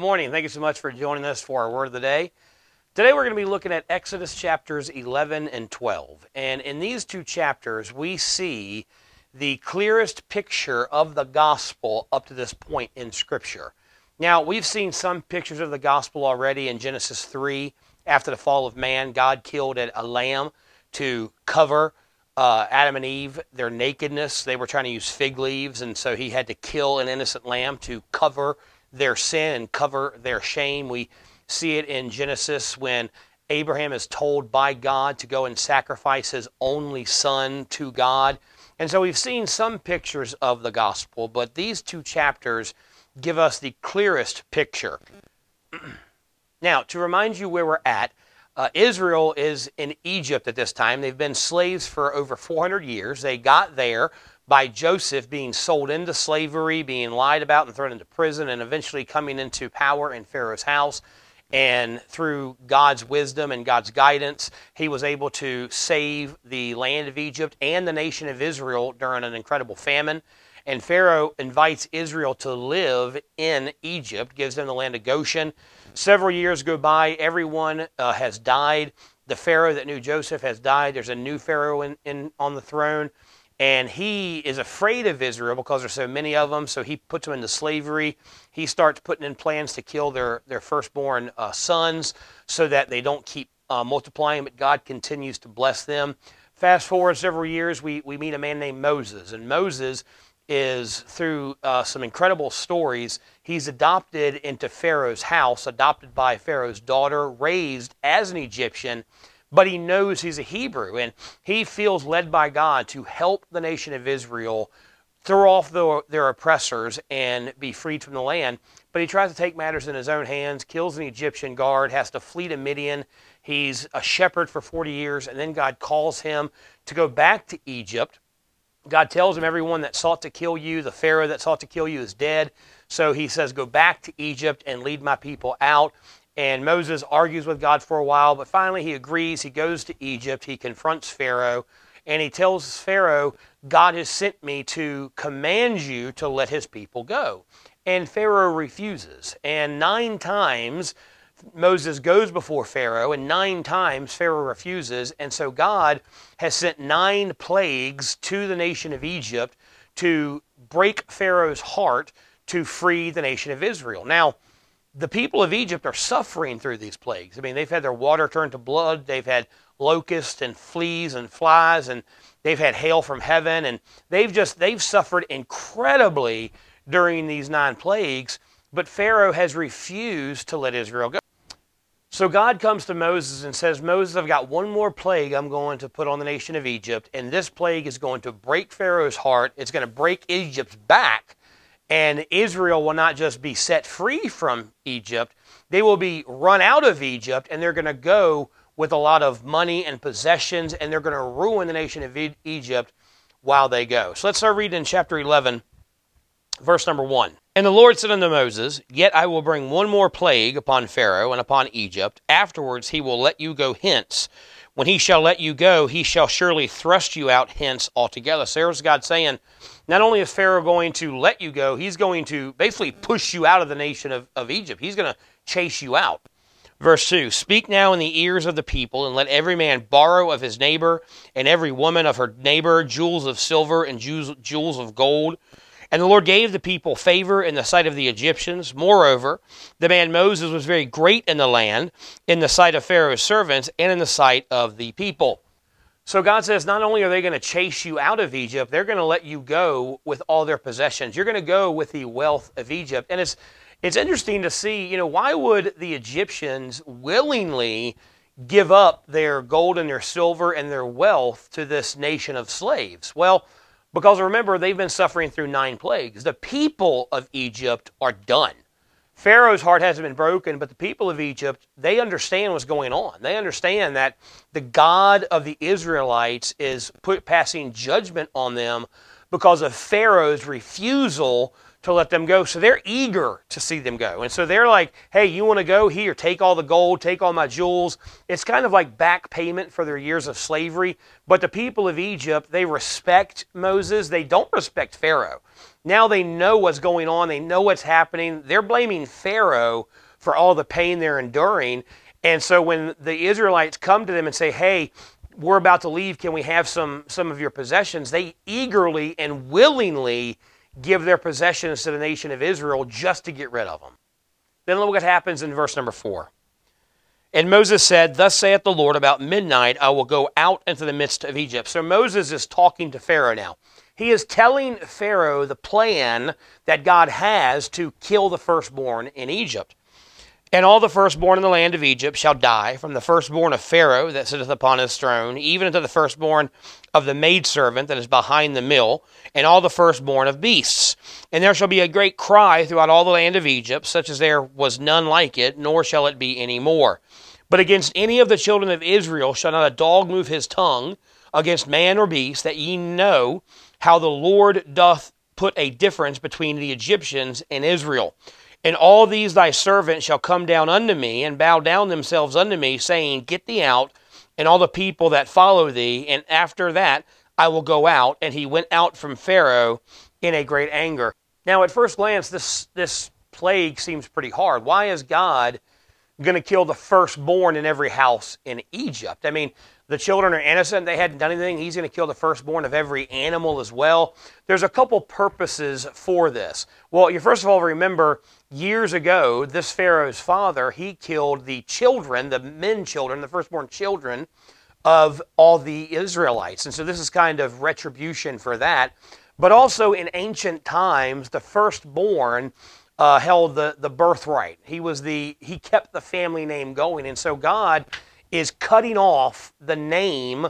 Good morning. Thank you so much for joining us for our word of the day. Today we're going to be looking at Exodus chapters 11 and 12. And in these two chapters, we see the clearest picture of the gospel up to this point in Scripture. Now, we've seen some pictures of the gospel already in Genesis 3. After the fall of man, God killed a lamb to cover uh, Adam and Eve, their nakedness. They were trying to use fig leaves, and so he had to kill an innocent lamb to cover their sin and cover their shame. We see it in Genesis when Abraham is told by God to go and sacrifice his only son to God. And so we've seen some pictures of the gospel, but these two chapters give us the clearest picture. now, to remind you where we're at, uh, Israel is in Egypt at this time. They've been slaves for over 400 years. They got there by Joseph being sold into slavery, being lied about and thrown into prison, and eventually coming into power in Pharaoh's house. And through God's wisdom and God's guidance, he was able to save the land of Egypt and the nation of Israel during an incredible famine. And Pharaoh invites Israel to live in Egypt, gives them the land of Goshen. Several years go by, everyone uh, has died. The Pharaoh that knew Joseph has died. There's a new Pharaoh in, in, on the throne and he is afraid of Israel because there's so many of them. So he puts them into slavery. He starts putting in plans to kill their their firstborn uh, sons so that they don't keep uh, multiplying. But God continues to bless them. Fast forward several years, we we meet a man named Moses, and Moses is through uh, some incredible stories. He's adopted into Pharaoh's house, adopted by Pharaoh's daughter, raised as an Egyptian but he knows he's a Hebrew and he feels led by God to help the nation of Israel throw off the, their oppressors and be freed from the land. But he tries to take matters in his own hands, kills an Egyptian guard, has to flee to Midian. He's a shepherd for 40 years, and then God calls him to go back to Egypt. God tells him, Everyone that sought to kill you, the Pharaoh that sought to kill you, is dead. So he says, Go back to Egypt and lead my people out. And Moses argues with God for a while, but finally he agrees. He goes to Egypt. He confronts Pharaoh, and he tells Pharaoh, God has sent me to command you to let his people go. And Pharaoh refuses. And nine times Moses goes before Pharaoh, and nine times Pharaoh refuses. And so God has sent nine plagues to the nation of Egypt to break Pharaoh's heart to free the nation of Israel. Now, the people of Egypt are suffering through these plagues. I mean, they've had their water turned to blood, they've had locusts and fleas and flies, and they've had hail from heaven, and they've just they've suffered incredibly during these nine plagues. But Pharaoh has refused to let Israel go. So God comes to Moses and says, Moses, I've got one more plague I'm going to put on the nation of Egypt, and this plague is going to break Pharaoh's heart. It's going to break Egypt's back and Israel will not just be set free from Egypt, they will be run out of Egypt and they're going to go with a lot of money and possessions and they're going to ruin the nation of Egypt while they go. So let's start reading in chapter 11, verse number 1. And the Lord said unto Moses, Yet I will bring one more plague upon Pharaoh and upon Egypt. Afterwards he will let you go hence. When he shall let you go, he shall surely thrust you out hence altogether. So there's God saying, not only is Pharaoh going to let you go, he's going to basically push you out of the nation of, of Egypt. He's going to chase you out. Verse 2 Speak now in the ears of the people, and let every man borrow of his neighbor, and every woman of her neighbor, jewels of silver and jewels of gold. And the Lord gave the people favor in the sight of the Egyptians. Moreover, the man Moses was very great in the land, in the sight of Pharaoh's servants, and in the sight of the people. So God says, not only are they going to chase you out of Egypt, they're going to let you go with all their possessions. You're going to go with the wealth of Egypt. And it's it's interesting to see, you know, why would the Egyptians willingly give up their gold and their silver and their wealth to this nation of slaves? Well, because remember, they've been suffering through nine plagues. The people of Egypt are done. Pharaoh's heart hasn't been broken, but the people of Egypt, they understand what's going on. They understand that the God of the Israelites is put, passing judgment on them because of Pharaoh's refusal to let them go. So they're eager to see them go. And so they're like, hey, you want to go? Here, take all the gold, take all my jewels. It's kind of like back payment for their years of slavery. But the people of Egypt, they respect Moses. They don't respect Pharaoh. Now they know what's going on, they know what's happening. They're blaming Pharaoh for all the pain they're enduring. And so when the Israelites come to them and say, hey, we're about to leave, can we have some, some of your possessions? They eagerly and willingly give their possessions to the nation of Israel just to get rid of them. Then look what happens in verse number four. And Moses said, Thus saith the Lord, about midnight I will go out into the midst of Egypt. So Moses is talking to Pharaoh now. He is telling Pharaoh the plan that God has to kill the firstborn in Egypt. And all the firstborn in the land of Egypt shall die, from the firstborn of Pharaoh that sitteth upon his throne, even unto the firstborn of the maidservant that is behind the mill, and all the firstborn of beasts. And there shall be a great cry throughout all the land of Egypt, such as there was none like it, nor shall it be any more. But against any of the children of Israel shall not a dog move his tongue against man or beast, that ye know how the Lord doth put a difference between the Egyptians and Israel. And all these thy servants shall come down unto me and bow down themselves unto me, saying, Get thee out, and all the people that follow thee. And after that I will go out. And he went out from Pharaoh in a great anger. Now, at first glance, this, this plague seems pretty hard. Why is God going to kill the firstborn in every house in Egypt? I mean, the children are innocent. They hadn't done anything. He's going to kill the firstborn of every animal as well. There's a couple purposes for this. Well, you first of all remember years ago, this Pharaoh's father, he killed the children, the men children, the firstborn children of all the Israelites. And so this is kind of retribution for that. But also in ancient times, the firstborn uh, held the, the birthright. He was the he kept the family name going. And so God is cutting off the name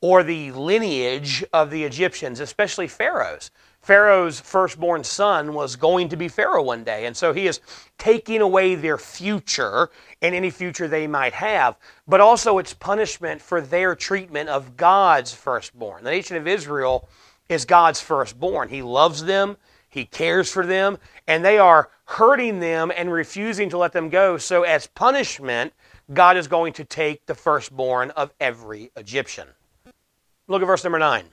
or the lineage of the Egyptians, especially Pharaoh's. Pharaoh's firstborn son was going to be Pharaoh one day. And so he is taking away their future and any future they might have. But also, it's punishment for their treatment of God's firstborn. The nation of Israel is God's firstborn. He loves them, He cares for them, and they are hurting them and refusing to let them go. So, as punishment, God is going to take the firstborn of every Egyptian. Look at verse number 9.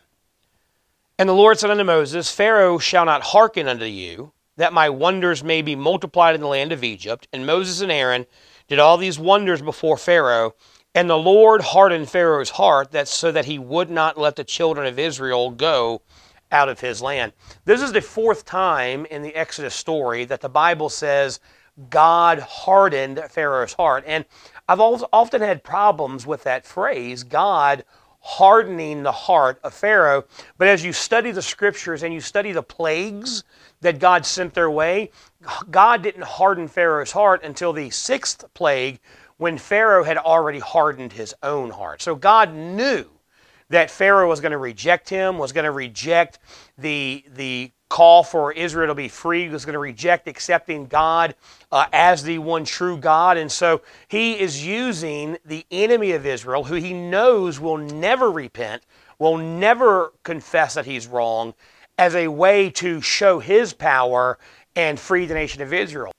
And the Lord said unto Moses, Pharaoh shall not hearken unto you, that my wonders may be multiplied in the land of Egypt. And Moses and Aaron did all these wonders before Pharaoh. And the Lord hardened Pharaoh's heart, that so that he would not let the children of Israel go out of his land. This is the fourth time in the Exodus story that the Bible says God hardened Pharaoh's heart. And I've often had problems with that phrase, God hardening the heart of Pharaoh. But as you study the scriptures and you study the plagues that God sent their way, God didn't harden Pharaoh's heart until the sixth plague when Pharaoh had already hardened his own heart. So God knew that Pharaoh was going to reject him, was going to reject the, the call for Israel to be free, was going to reject accepting God uh, as the one true God. And so he is using the enemy of Israel, who he knows will never repent, will never confess that he's wrong, as a way to show his power and free the nation of Israel.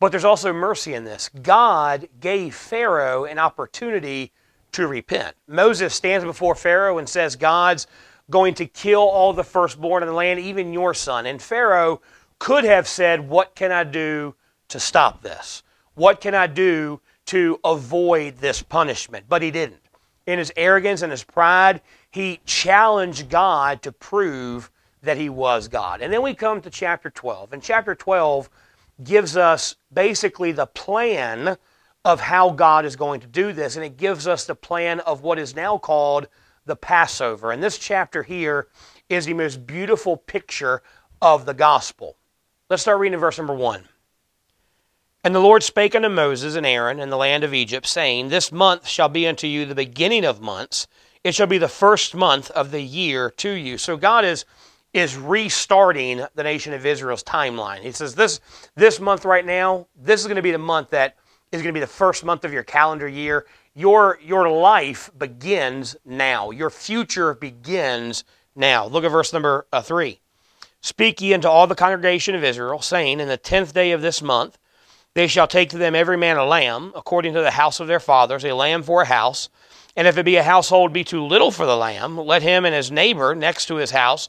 But there's also mercy in this. God gave Pharaoh an opportunity to repent. Moses stands before Pharaoh and says, God's going to kill all the firstborn in the land, even your son. And Pharaoh could have said, What can I do to stop this? What can I do to avoid this punishment? But he didn't. In his arrogance and his pride, he challenged God to prove that he was God. And then we come to chapter 12. And chapter 12 gives us basically the plan of how God is going to do this. And it gives us the plan of what is now called the Passover. And this chapter here is the most beautiful picture of the gospel. Let's start reading verse number one. And the Lord spake unto Moses and Aaron in the land of Egypt, saying, This month shall be unto you the beginning of months. It shall be the first month of the year to you. So God is is restarting the nation of Israel's timeline. He says this this month right now, this is going to be the month that is going to be the first month of your calendar year. Your, your life begins now. Your future begins now. Look at verse number uh, 3. Speak ye unto all the congregation of Israel, saying, In the tenth day of this month they shall take to them every man a lamb, according to the house of their fathers, a lamb for a house. And if it be a household be too little for the lamb, let him and his neighbor next to his house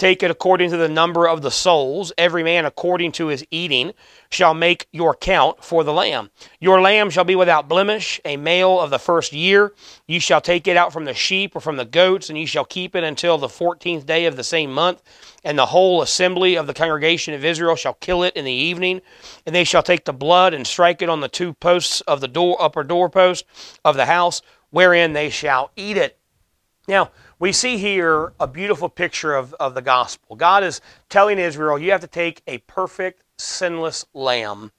Take it according to the number of the souls. Every man according to his eating shall make your count for the lamb. Your lamb shall be without blemish, a male of the first year. You shall take it out from the sheep or from the goats, and you shall keep it until the fourteenth day of the same month. And the whole assembly of the congregation of Israel shall kill it in the evening. And they shall take the blood and strike it on the two posts of the door, upper doorpost of the house, wherein they shall eat it. Now, we see here a beautiful picture of, of the gospel. God is telling Israel, you have to take a perfect, sinless lamb,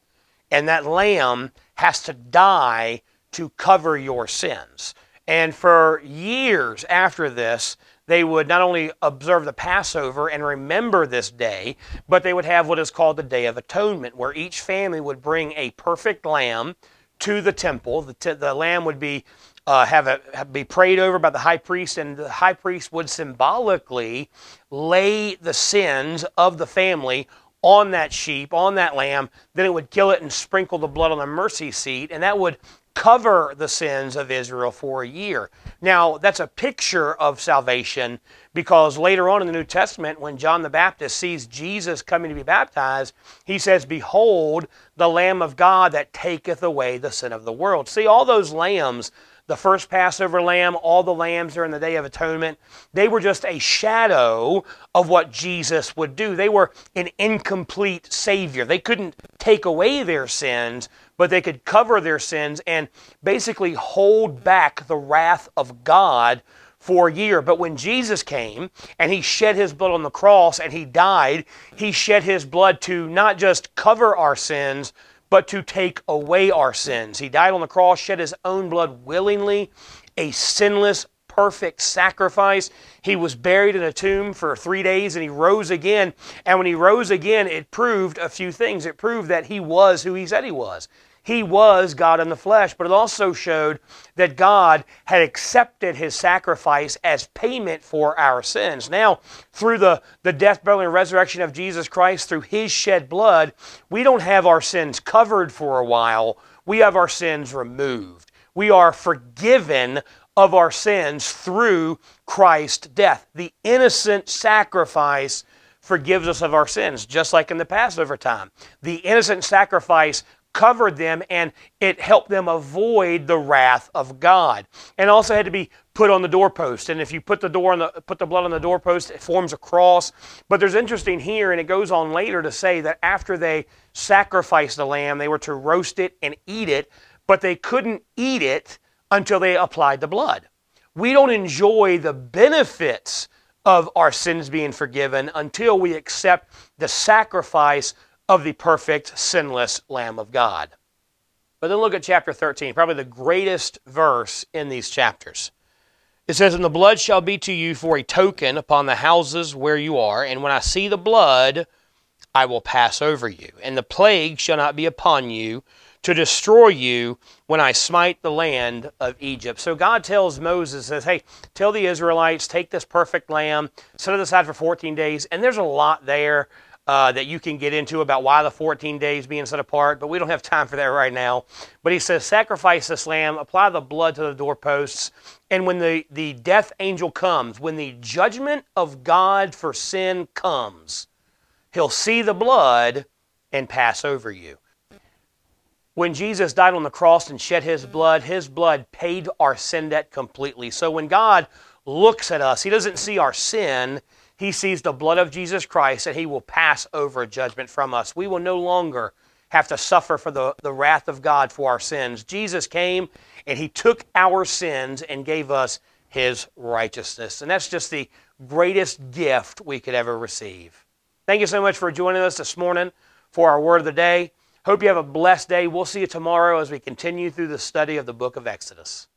and that lamb has to die to cover your sins. And for years after this, they would not only observe the Passover and remember this day, but they would have what is called the Day of Atonement, where each family would bring a perfect lamb to the temple. The, t- the lamb would be uh, have, a, have be prayed over by the high priest, and the high priest would symbolically lay the sins of the family on that sheep, on that lamb. Then it would kill it and sprinkle the blood on the mercy seat, and that would cover the sins of Israel for a year. Now, that's a picture of salvation because later on in the New Testament, when John the Baptist sees Jesus coming to be baptized, he says, Behold, the Lamb of God that taketh away the sin of the world. See, all those lambs the first Passover lamb, all the lambs during the Day of Atonement, they were just a shadow of what Jesus would do. They were an incomplete Savior. They couldn't take away their sins, but they could cover their sins and basically hold back the wrath of God for a year. But when Jesus came and he shed his blood on the cross and he died, he shed his blood to not just cover our sins, but to take away our sins. He died on the cross, shed his own blood willingly, a sinless, perfect sacrifice. He was buried in a tomb for three days and he rose again. And when he rose again, it proved a few things. It proved that he was who he said he was. He was God in the flesh, but it also showed that God had accepted his sacrifice as payment for our sins. Now, through the, the death, burial, and resurrection of Jesus Christ, through his shed blood, we don't have our sins covered for a while, we have our sins removed. We are forgiven of our sins through Christ's death. The innocent sacrifice forgives us of our sins, just like in the Passover time. The innocent sacrifice covered them and it helped them avoid the wrath of God. And also had to be put on the doorpost. And if you put the door on the put the blood on the doorpost, it forms a cross. But there's interesting here, and it goes on later to say that after they sacrificed the lamb, they were to roast it and eat it, but they couldn't eat it until they applied the blood. We don't enjoy the benefits of our sins being forgiven until we accept the sacrifice of the perfect, sinless Lamb of God. But then look at chapter 13, probably the greatest verse in these chapters. It says, And the blood shall be to you for a token upon the houses where you are, and when I see the blood, I will pass over you. And the plague shall not be upon you to destroy you when I smite the land of Egypt. So God tells Moses, says, Hey, tell the Israelites, take this perfect lamb, set it aside for 14 days. And there's a lot there uh, that you can get into about why the 14 days being set apart, but we don't have time for that right now. But he says, Sacrifice this lamb, apply the blood to the doorposts, and when the, the death angel comes, when the judgment of God for sin comes, he'll see the blood and pass over you. When Jesus died on the cross and shed his blood, his blood paid our sin debt completely. So when God looks at us, he doesn't see our sin, he sees the blood of Jesus Christ and he will pass over judgment from us. We will no longer have to suffer for the, the wrath of God for our sins. Jesus came and he took our sins and gave us his righteousness. And that's just the greatest gift we could ever receive. Thank you so much for joining us this morning for our word of the day. Hope you have a blessed day. We'll see you tomorrow as we continue through the study of the book of Exodus.